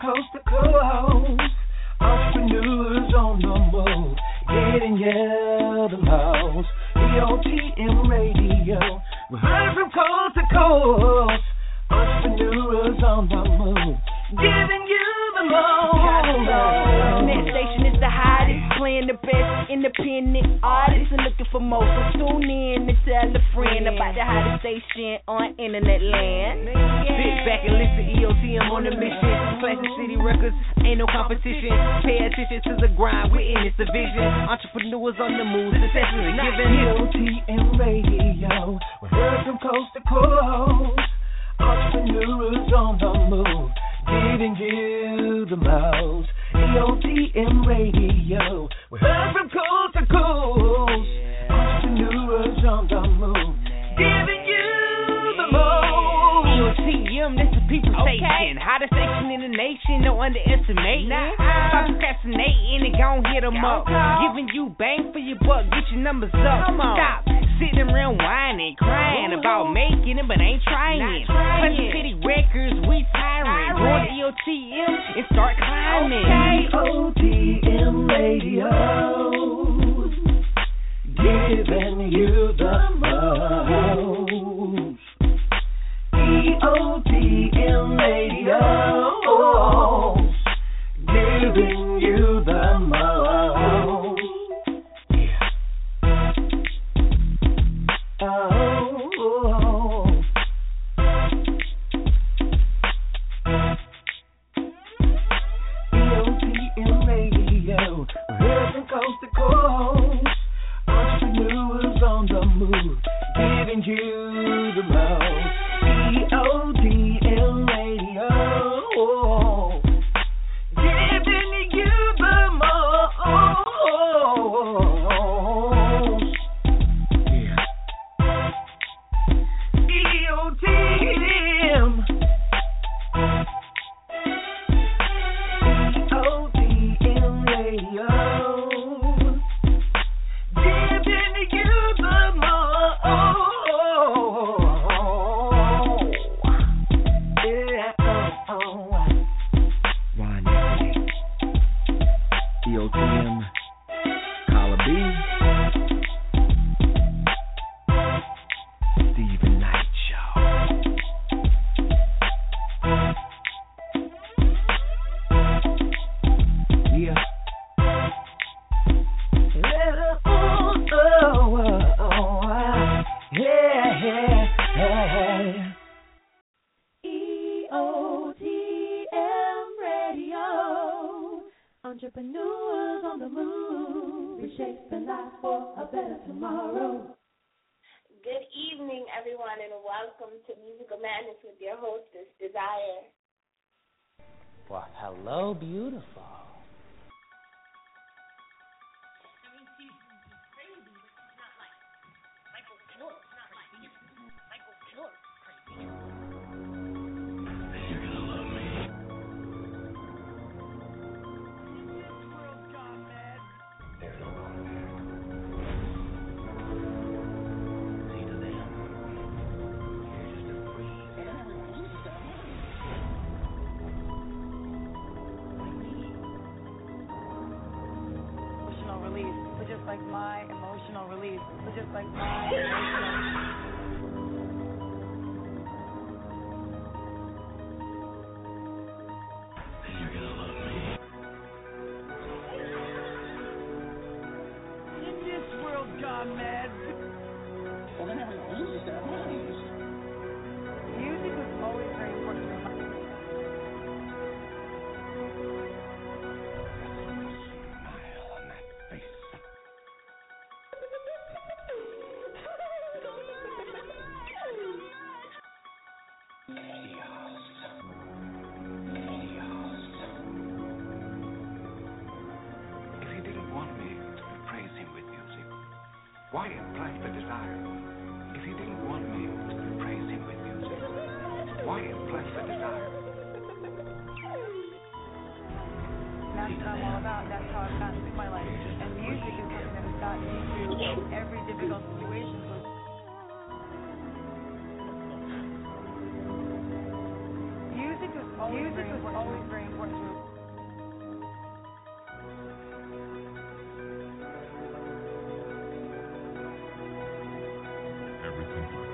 coast to coast. Entrepreneurs on the move, getting you the most. EOTM Radio, we heard from coast to coast. Entrepreneurs on the move, giving you the most. Net station is the hottest, playing the best independent artists and looking for more. So tune in and tell a friend about the hottest station on internet land. Back and listen, EOTM on the mission. Classic City Records, ain't no competition. Pay attention to the grind, we're in this division. Entrepreneurs on the move, success is a given. EOTM Radio, we heard from coast to coast. Entrepreneurs on the move, giving you the most. EOTM Radio, we EOTM, this is people Okay. station. Hottest station in the nation, no underestimating. Stop procrastinating and gon' hit 'em up. Giving you bang for your buck, get your numbers up. Stop sitting around whining, crying Ooh. about making it, but ain't trying. Trying. City Records, we tiring. Go to EOTM and start climbing. EOTM Radio, giving you the Radio, giving you the most. Oh. Giving Entrepreneurs on the move, reshaping life for a better tomorrow. Good evening, everyone, and welcome to Musical Madness with your hostess, Desire. Well, hello, beautiful. Like my emotional release. So just like my emotional In this world gone mad. Why impress the desire? If he didn't want me to praise him with music, why impress the desire? That's what I'm all about. That's how I've gotten through my life. And music is something that has gotten me through every difficult situation. Music.